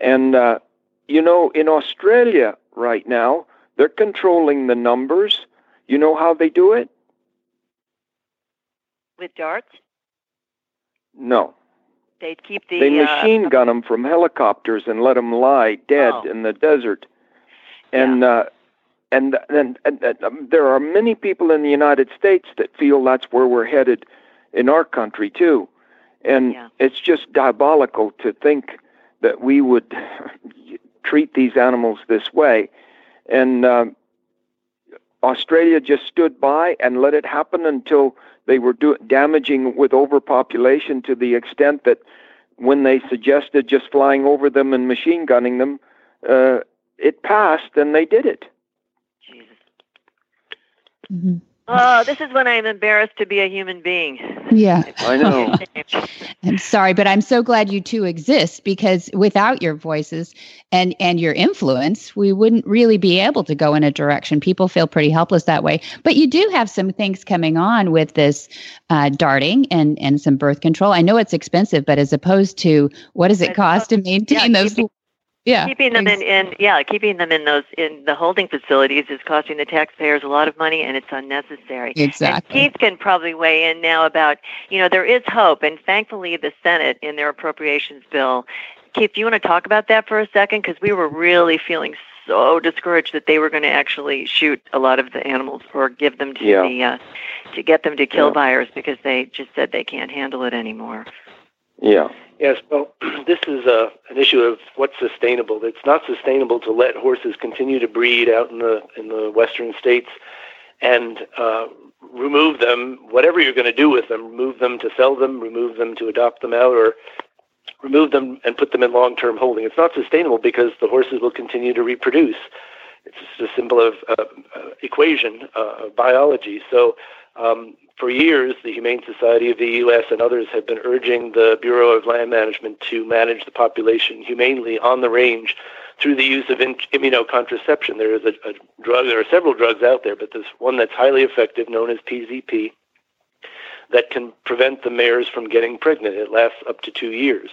And uh, you know, in Australia right now, they're controlling the numbers. You know how they do it? With darts, No. they keep the they uh, machine gun them from helicopters and let them lie dead Oh. in the desert. And uh, and and, and, and um, there are many people in the United States that feel that's where we're headed in our country too. And Yeah. it's just diabolical to think that we would treat these animals this way. And um, Australia just stood by and let it happen until they were do- damaging with overpopulation to the extent that when they suggested just flying over them and machine gunning them, uh, it passed and they did it. Jesus. Oh, this is when I'm embarrassed to be a human being. Yeah. I know. I'm sorry, but I'm so glad you two exist because without your voices and and your influence, we wouldn't really be able to go in a direction. People feel pretty helpless that way. But you do have some things coming on with this uh, darting and and some birth control. I know it's expensive, but as opposed to what does it cost to maintain yeah, those? Keeping- yeah, keeping them in, in yeah, keeping them in those in the holding facilities is costing the taxpayers a lot of money and it's unnecessary. exactly. And Keith can probably weigh in now about, you know, there is hope, and thankfully the Senate in their appropriations bill. Keith, do you want to talk about that for a second? Because we were really feeling so discouraged that they were going to actually shoot a lot of the animals or give them to Yeah. the uh, to get them to kill Yeah. buyers because they just said they can't handle it anymore. Yeah. Yes, well, this is uh, an issue of what's sustainable. It's not sustainable to let horses continue to breed out in the in the western states and uh, remove them. Whatever you're going to do with them, remove them to sell them, remove them to adopt them out, or remove them and put them in long-term holding. It's not sustainable because the horses will continue to reproduce. It's just a simple of, uh, uh, equation uh, of biology. So um, for years, the Humane Society of the U.S. and others have been urging the Bureau of Land Management to manage the population humanely on the range through the use of in- immunocontraception. There is a, a drug, there are several drugs out there, but there's one that's highly effective known as PZP that can prevent the mares from getting pregnant. It lasts up to two years.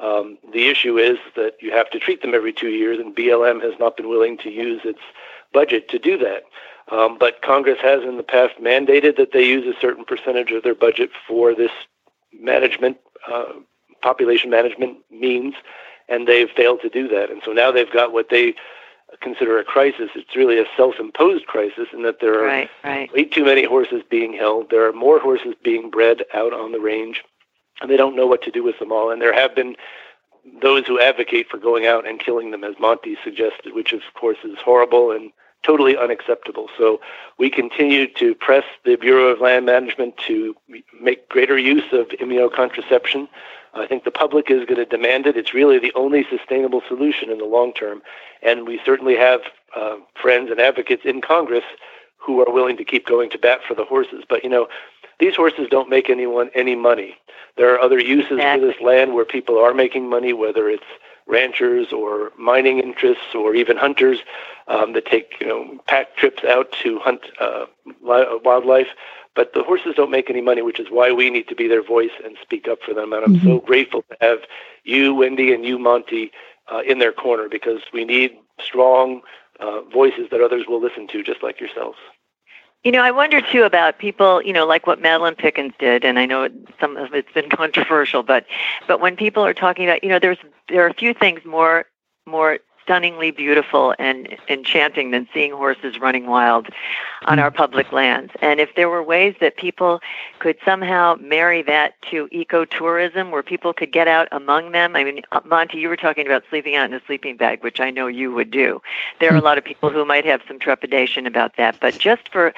Um, the issue is that you have to treat them every two years, and BLM has not been willing to use its budget to do that. Um, but Congress has in the past mandated that they use a certain percentage of their budget for this management, uh, population management means, and they've failed to do that. And so now they've got what they consider a crisis. It's really a self-imposed crisis in that there are right, right. way too many horses being held. There are more horses being bred out on the range, and they don't know what to do with them all. And there have been those who advocate for going out and killing them, as Monty suggested, which of course is horrible and totally unacceptable. So we continue to press the Bureau of Land Management to make greater use of immunocontraception. I think the public is going to demand it. It's really the only sustainable solution in the long term. And we certainly have uh, friends and advocates in Congress who are willing to keep going to bat for the horses. But, you know, these horses don't make anyone any money. There are other uses exactly. for this land where people are making money, whether it's ranchers or mining interests or even hunters um, that take you know pack trips out to hunt uh, li- wildlife. But the horses don't make any money, which is why we need to be their voice and speak up for them. And I'm so grateful to have you, Wendie, and you, Monty, uh, in their corner because we need strong uh, voices that others will listen to, just like yourselves. You know, I wonder too about people, you know, like what Madeleine Pickens did, and I know some of it's been controversial, but but when people are talking about, you know, there's there are a few things more more stunningly beautiful and enchanting than seeing horses running wild on our public lands. And if there were ways that people could somehow marry that to ecotourism, where people could get out among them. I mean, uh, Monty, you were talking about sleeping out in a sleeping bag, which I know you would do. There are a lot of people who might have some trepidation about that, but just for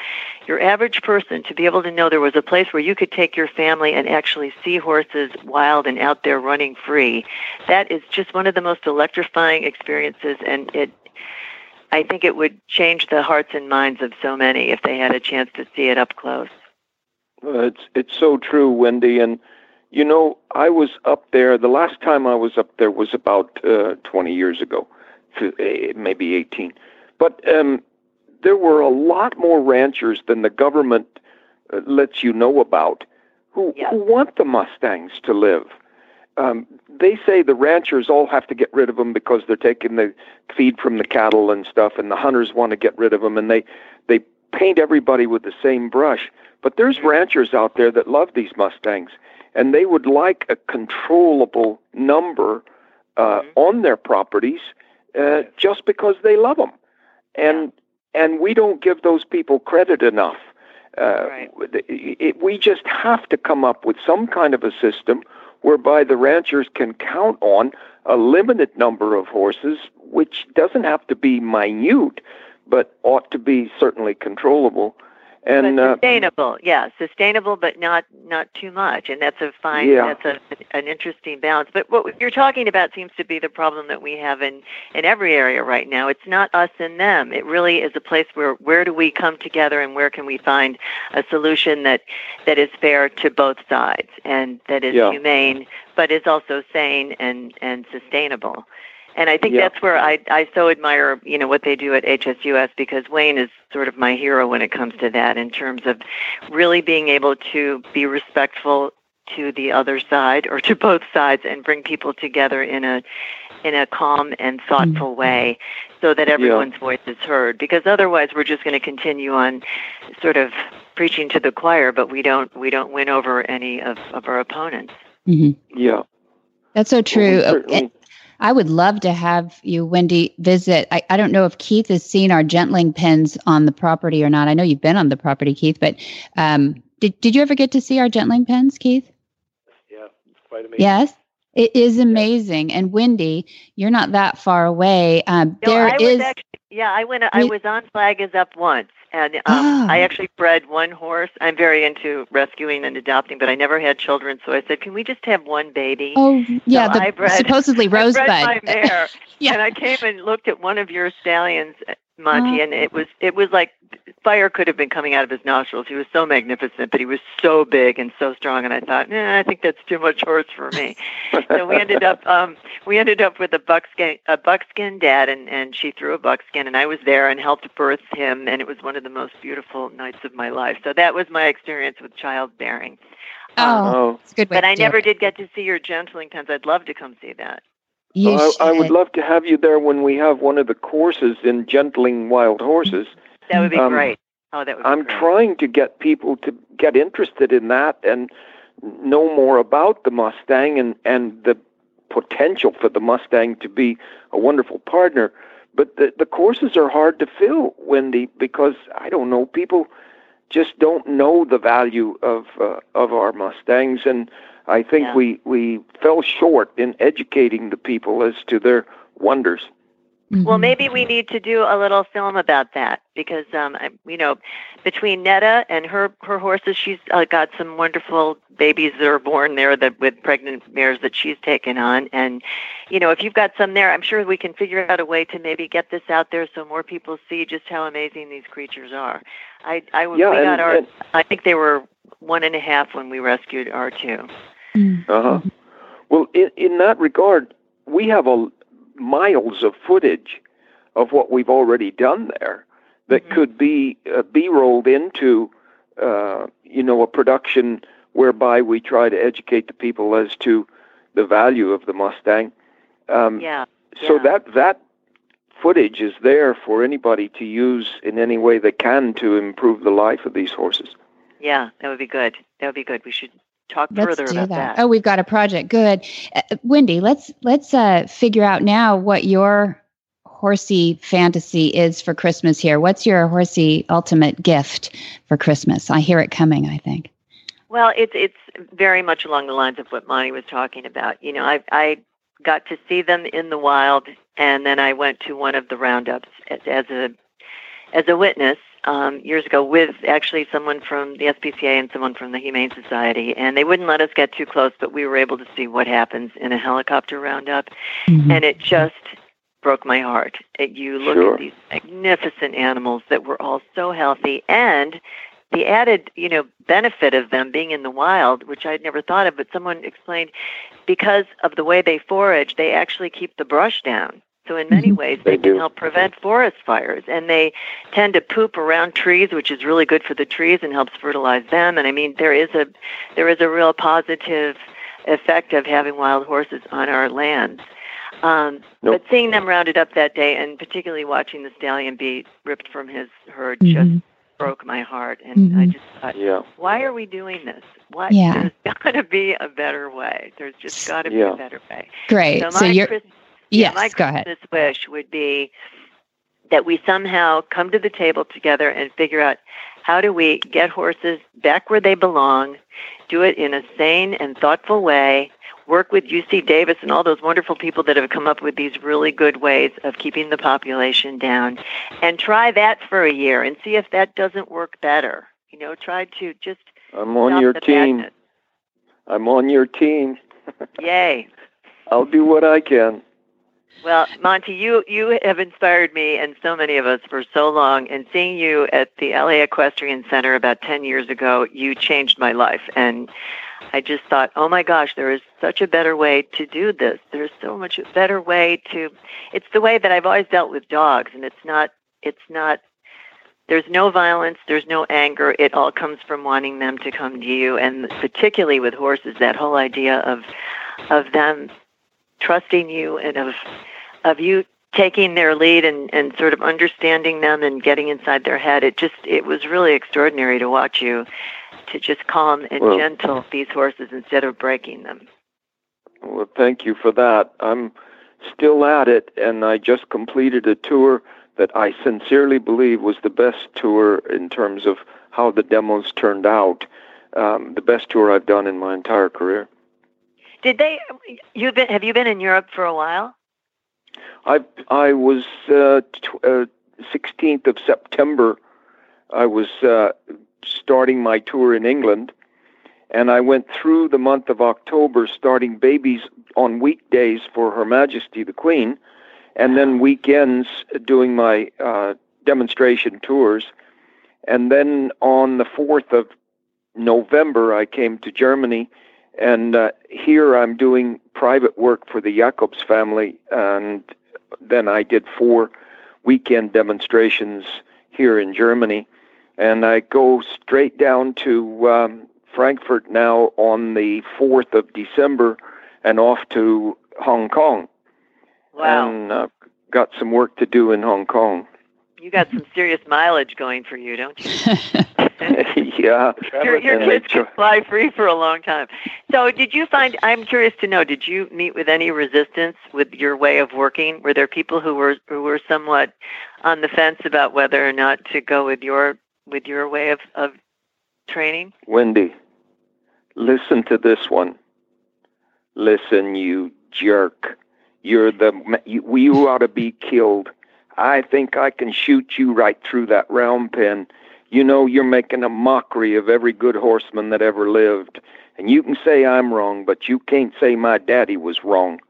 your average person to be able to know there was a place where you could take your family and actually see horses wild and out there running free, that is just one of the most electrifying experiences and it I think it would change the hearts and minds of so many if they had a chance to see it up close. Uh, it's it's so true, Wendie. And you know, I was up there. The last time I was up there was about uh, 20 years ago, eh, maybe 18. But um, there were a lot more ranchers than the government uh, lets you know about who, Yeah. who want the Mustangs to live. Um, they say the ranchers all have to get rid of them because they're taking the feed from the cattle and stuff, and the hunters want to get rid of them, and they they paint everybody with the same brush. But there's ranchers out there that love these Mustangs, and they would like a controllable number uh, on their properties uh, just because they love them, and and we don't give those people credit enough. Uh, Right. it, it, we just have to come up with some kind of a system whereby the ranchers can count on a limited number of horses, which doesn't have to be minute, but ought to be certainly controllable. And but uh, sustainable, yeah, sustainable, but not not too much, and that's a fine, Yeah. that's a, an interesting balance. But what you're talking about seems to be the problem that we have in in every area right now. It's not us and them. It really is a place where where do we come together and where can we find a solution that that is fair to both sides and that is Yeah. humane, but is also sane and and sustainable. And I think Yeah. that's where I, I so admire, you know, what they do at HSUS because Wayne is sort of my hero when it comes to that in terms of really being able to be respectful to the other side or to both sides and bring people together in a in a calm and thoughtful way so that everyone's voice is heard. Because otherwise we're just going to continue on sort of preaching to the choir but we don't we don't win over any of, of our opponents. Hmm yeah, That's so true. Well, we certainly- I would love to have you, Wendie, visit. I, I don't know if Keith has seen our gentling pens on the property or not. I know you've been on the property, Keith, but um, did, did you ever get to see our gentling pens, Keith? Yeah, it's quite amazing. Yes. It is amazing. And Wendie, you're not that far away. Um, No, there I is. actually, yeah, I went. I was on Flag is Up once, And um, Ah. I actually bred one horse. I'm very into rescuing and adopting, but I never had children, so I said, "Can we just have one baby?" Oh, yeah, So I the bred- supposedly I bred rosebud. my mare, Yeah. and I came and looked at one of your stallions, Monty, Oh. and it was it was like fire could have been coming out of his nostrils. He was so magnificent, but he was so big and so strong, and I thought, eh, I think that's too much horse for me. so we ended up um, we ended up with a buckskin a buckskin dad, and and she threw a buckskin, and I was there and helped birth him, and it was one of the most beautiful nights of my life. So that was my experience with childbearing. Um, Oh, it's a good way but I never it. did get to see your gentling pens. I'd love to come see that. I, I would love to have you there when we have one of the courses in gentling wild horses. That would be Um, great. Oh, that would be I'm great. trying to get people to get interested in that and know more about the Mustang and, and the potential for the Mustang to be a wonderful partner. But the, the courses are hard to fill, Wendie, because I don't know, people just don't know the value of uh, of our Mustangs, and I think Yeah. we we fell short in educating the people as to their wonders. Well, Mhm. maybe we need to do a little film about that because, um, I, you know, between Neda and her her horses, she's uh, got some wonderful babies that are born there that with pregnant mares that she's taken on, and you know, if you've got some there, I'm sure we can figure out a way to maybe get this out there so more people see just how amazing these creatures are. I, I Yeah, we and- got our, and- I think they were one and a half when we rescued our two. Mm. Uh-huh. Well, in, in that regard, we have a miles of footage of what we've already done there that Mhm. could be uh, be rolled into, uh, you know, a production whereby we try to educate the people as to the value of the Mustang. Um, Yeah. So yeah. that that footage is there for anybody to use in any way they can to improve the life of these horses. Yeah, that would be good. That would be good. We should talk Let's further do about that. that. Oh, we've got a project. Good, uh, Wendie. Let's let's uh, figure out now what your horsey fantasy is for Christmas. Here, what's your horsey ultimate gift for Christmas? I hear it coming. I think. Well, it's it's very much along the lines of what Monty was talking about. You know, I I got to see them in the wild, and then I went to one of the roundups as, as a as a witness um, years ago with actually someone from the SPCA and someone from the Humane Society, and they wouldn't let us get too close, but we were able to see what happens in a helicopter roundup, Mhm. and it just broke my heart. It, you look Sure. at these magnificent animals that were all so healthy, and the added, you know, benefit of them being in the wild, which I'd never thought of, but someone explained, because of the way they forage, they actually keep the brush down. So in many Mhm. ways, they, They can do. help prevent forest fires, and they tend to poop around trees, which is really good for the trees and helps fertilize them. And I mean, there is a there is a real positive effect of having wild horses on our lands. Um, Nope. But seeing them rounded up that day, and particularly watching the stallion be ripped from his herd, Mhm. just broke my heart. And I Mhm. just thought, Yeah. why are we doing this? Why? Yeah. There's got to be a better way. There's just got to be a better way. Great. So So, you're Christ- yeah, yes. my go ahead. Christmas wish would be that we somehow come to the table together and figure out how do we get horses back where they belong, do it in a sane and thoughtful way, work with UC Davis and all those wonderful people that have come up with these really good ways of keeping the population down, and try that for a year and see if that doesn't work better. You know, try to just I'm on your team. badness. I'm on your team. Yay. I'll do what I can. Well, Monty, you you have inspired me and so many of us for so long. And seeing you at the LA Equestrian Center about ten years ago, you changed my life. And I just thought, oh my gosh, there is such a better way to do this. There's so much better way to. It's the way that I've always dealt with dogs, and it's not. It's not. There's no violence. There's no anger. It all comes from wanting them to come to you, and particularly with horses, that whole idea of of them trusting you and of of you taking their lead and, and sort of understanding them and getting inside their head. It just it was really extraordinary to watch you to just calm and Well- gentle these horses instead of breaking them. Well, thank you for that. I'm still at it, and I just completed a tour that I sincerely believe was the best tour in terms of how the demos turned out. Um, the best tour I've done in my entire career. Did they you've been have you been in Europe for a while? I I was uh, tw- uh, 16th of September. I was uh, starting my tour in England, and I went through the month of October starting babies on weekdays for Her Majesty the Queen, and then weekends doing my uh, demonstration tours. And then on the 4th of November, I came to Germany, and uh, here I'm doing private work for the Jacobs family, and then I did four weekend demonstrations here in Germany. And I go straight down to um, Frankfurt now on the 4th of December and off to Hong Kong. Wow. And uh, got some work to do in Hong Kong. You got some serious mileage going for you, don't you? yeah. Your, your kids can fly free for a long time. So, did you find? I'm curious to know. Did you meet with any resistance with your way of working? Were there people who were who were somewhat on the fence about whether or not to go with your with your way of of training? Wendie, listen to this one. Listen, you jerk. You're the you, you ought to be killed. I think I can shoot you right through that round pen. You know you're making a mockery of every good horseman that ever lived. And you can say I'm wrong, but you can't say my daddy was wrong.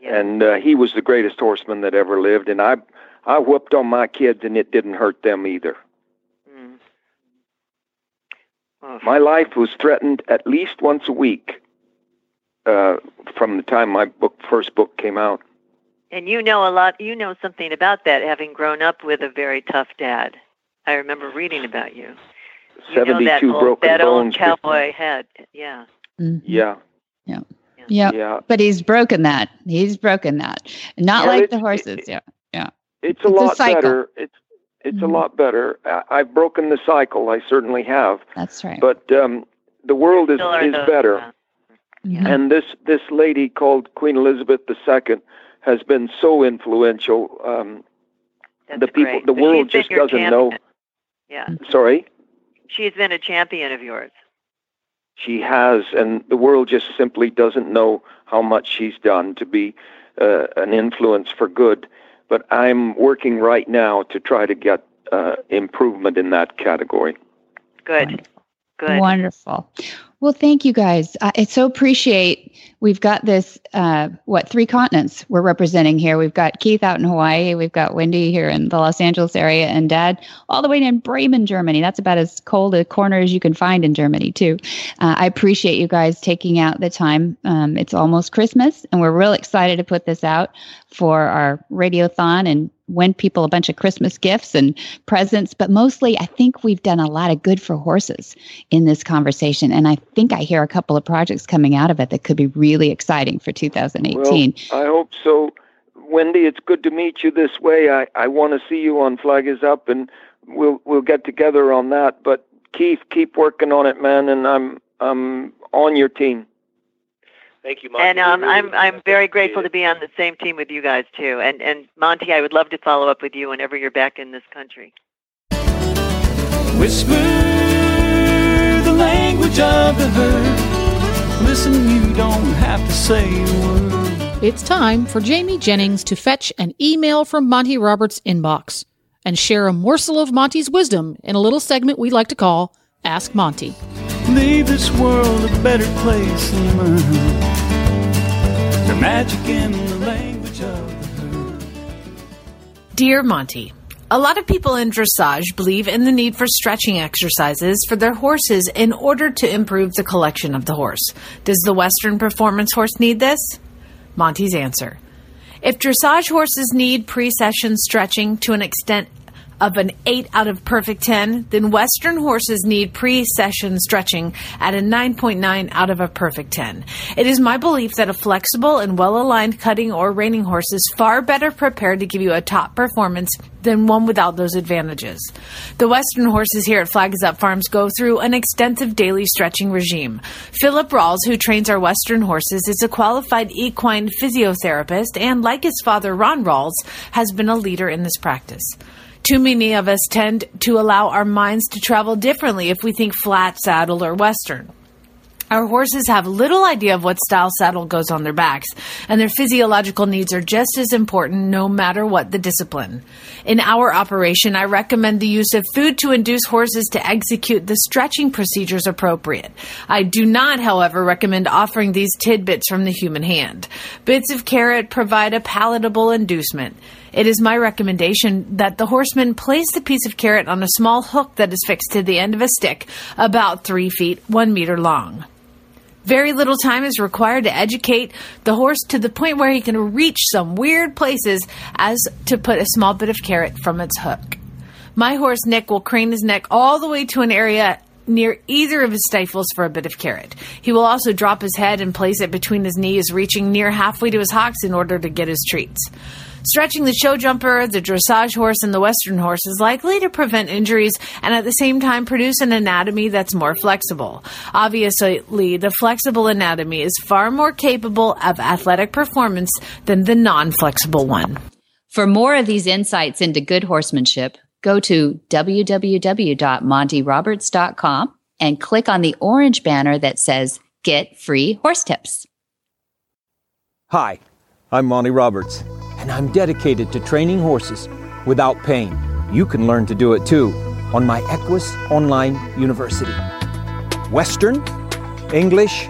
Yeah. And uh, he was the greatest horseman that ever lived. And I, I whooped on my kids, and it didn't hurt them either. Mm. Oh, My life was threatened at least once a week uh, from the time my book first book came out. And you know a lot. You know something about that, having grown up with a very tough dad. I remember reading about you. You know that Seventy-two old, broken that old bones. cowboy head. Yeah. Mhm. Yeah, Yep. yeah. But he's broken that. He's broken that. Not Yeah, like the horses. it- yeah. Yeah. It's a It's a lot cycle. better. It's it's a Mhm. lot better. I, I've broken the cycle. I certainly have. That's right. But um, the world is is those, better. uh, Mhm. And this this lady called Queen Elizabeth II has been so influential. Um, that's the people, great. the So world just doesn't know. Champion. Yeah, Sorry. she's been a champion of yours. She has, and the world just simply doesn't know how much she's done to be uh, an influence for good. But I'm working right now to try to get uh, improvement in that category. Good. Good. Wonderful. Well, thank you guys. I so appreciate we've got this, uh, what, three continents we're representing here. We've got Keith out in Hawaii. We've got Wendie here in the Los Angeles area and Dad all the way in Bremen, Germany. That's about as cold a corner as you can find in Germany, too. Uh, I appreciate you guys taking out the time. Um, it's almost Christmas, and we're real excited to put this out for our radiothon and win people a bunch of Christmas gifts and presents. But mostly, I think we've done a lot of good for horses in this conversation. And I think I hear a couple of projects coming out of it that could be really exciting for 2018. Well, I hope so. Wendie, it's good to meet you this way. I, I want to see you on Flag is Up, and we'll we'll get together on that. But Keith, keep working on it, man, and I'm I'm on your team. Thank you, Monty. and um, really I'm I'm very grateful it. to be on the same team with you guys too. And and Monty, I would love to follow up with you whenever you're back in this country. Whisper the language of the herd. Listen, you don't have to say a word. It's time for Jamie Jennings to fetch an email from Monty Roberts' inbox and share a morsel of Monty's wisdom in a little segment we like to call Ask Monty. Leave this world a better place than mine. The magic in the language of the. Dear Monty, a lot of people in dressage believe in the need for stretching exercises for their horses in order to improve the collection of the horse. Does the Western performance horse need this? Monty's answer. If dressage horses need pre session stretching to an extent of an 8 out of perfect 10, then Western horses need pre session stretching at a 9.9 out of a perfect 10. It is my belief that a flexible and well aligned cutting or reining horse is far better prepared to give you a top performance than one without those advantages. The Western horses here at Flag is Up Farms go through an extensive daily stretching regime. Philip Rawls, who trains our Western horses, is a qualified equine physiotherapist and, like his father Ron Rawls, has been a leader in this practice. Too many of us tend to allow our minds to travel differently if we think flat, saddle, or Western. Our horses have little idea of what style saddle goes on their backs, and their physiological needs are just as important no matter what the discipline. In our operation, I recommend the use of food to induce horses to execute the stretching procedures appropriate. I do not, however, recommend offering these tidbits from the human hand. Bits of carrot provide a palatable inducement. It is my recommendation that the horseman place the piece of carrot on a small hook that is fixed to the end of a stick about three feet, one meter long. Very little time is required to educate the horse to the point where he can reach some weird places as to put a small bit of carrot from its hook. My horse Nick will crane his neck all the way to an area near either of his stifles for a bit of carrot. He will also drop his head and place it between his knees, reaching near halfway to his hocks in order to get his treats. Stretching the show jumper, the dressage horse, and the western horse is likely to prevent injuries and at the same time produce an anatomy that's more flexible. Obviously, the flexible anatomy is far more capable of athletic performance than the non flexible one. For more of these insights into good horsemanship, go to www.montyroberts.com and click on the orange banner that says Get Free Horse Tips. Hi, I'm Monty Roberts, and I'm dedicated to training horses without pain. You can learn to do it too on my Equus Online University. Western, English,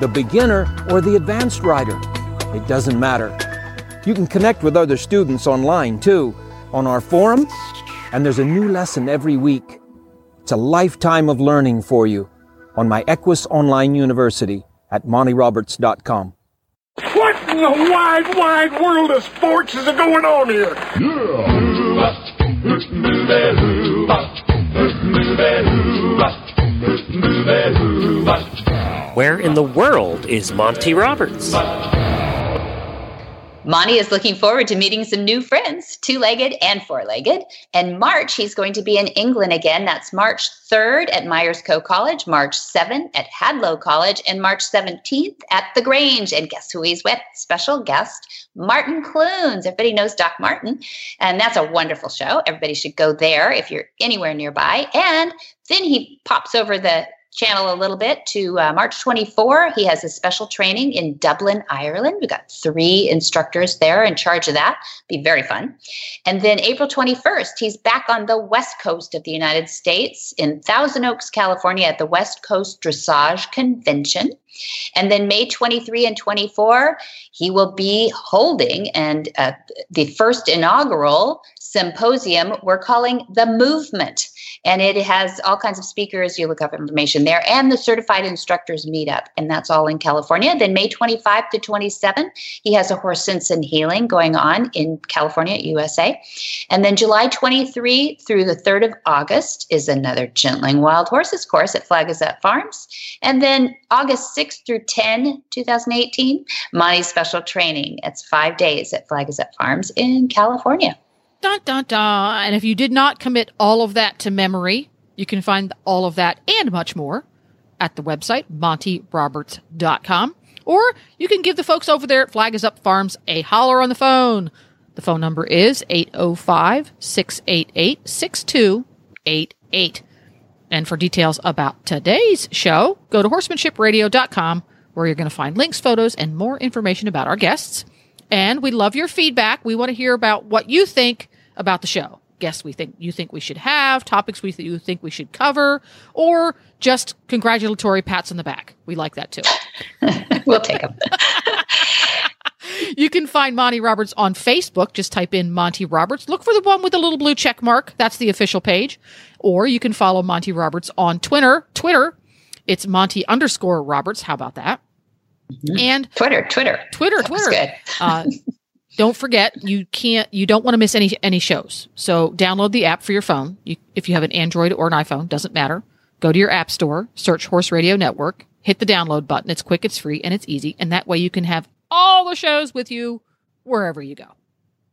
the beginner, or the advanced rider. It doesn't matter. You can connect with other students online too on our forum, and there's a new lesson every week. It's a lifetime of learning for you on my Equus Online University at montyroberts.com. In the wide, wide world of sports is going on here? Where in the world is Monty Roberts? Monty is looking forward to meeting some new friends, two legged and four legged. And March, he's going to be in England again. That's March 3rd at Myerscough College, March 7th at Hadlow College, and March 17th at The Grange. And guess who he's with? Special guest, Martin Clunes. Everybody knows Doc Martin. And that's a wonderful show. Everybody should go there if you're anywhere nearby. And then he pops over the channel a little bit to uh, March 24. He has a special training in Dublin, Ireland. We've got three instructors there in charge of that. Be very fun. And then April 21st, he's back on the west coast of the United States in Thousand Oaks, California at the West Coast Dressage Convention. And then May 23 and 24, he will be holding and uh, the first inaugural symposium we're calling the movement and it has all kinds of speakers you look up information there and the certified instructors meetup and that's all in california. Then may 25 to 27 he has a horse sense and healing going on in california usa and then july 23 through the 3rd of august is another gentling wild horses course at Flag is Up farms. And then august 6 through 10 2018 monty's special training. It's five days at Flag is Up farms in california Dun, dun, dun. And if you did not commit all of that to memory, you can find all of that and much more at the website, montyroberts.com. Or you can give the folks over there at Flag is Up Farms a holler on the phone. The phone number is 805 688 6288. And for details about today's show, go to horsemanshipradio.com where you're going to find links, photos, and more information about our guests. And we love your feedback. We want to hear about what you think about the show. Guests we think you think we should have, topics we th- you think we should cover, or just congratulatory pats on the back. We like that too. we'll take them. you can find Monty Roberts on Facebook. Just type in Monty Roberts. Look for the one with the little blue check mark. That's the official page. Or you can follow Monty Roberts on Twitter. Twitter, it's Monty underscore Roberts. How about that? Mm-hmm. And Twitter, Twitter, Twitter, Twitter. uh, don't forget, you can't, you don't want to miss any any shows. So download the app for your phone. You, if you have an Android or an iPhone, doesn't matter. Go to your app store, search Horse Radio Network, hit the download button. It's quick, it's free, and it's easy. And that way you can have all the shows with you wherever you go.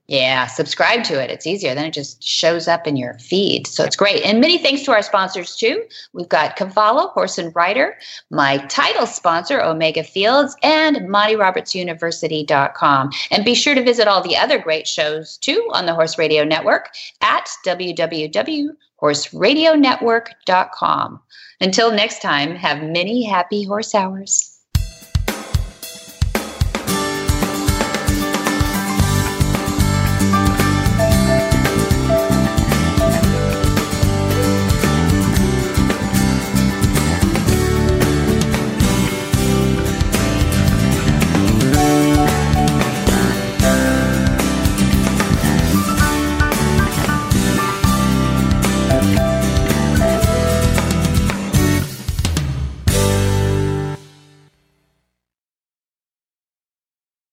Yeah, subscribe to it. It's easier. Then it just shows up in your feed. So it's great. And many thanks to our sponsors too. We've got Cavallo, Horse and Rider, my title sponsor, Omega Fields, and MontyRobertsUniversity.com. And be sure to visit all the other great shows too on the Horse Radio Network at www horseradionetwork.com. Until next time, have many happy horse hours.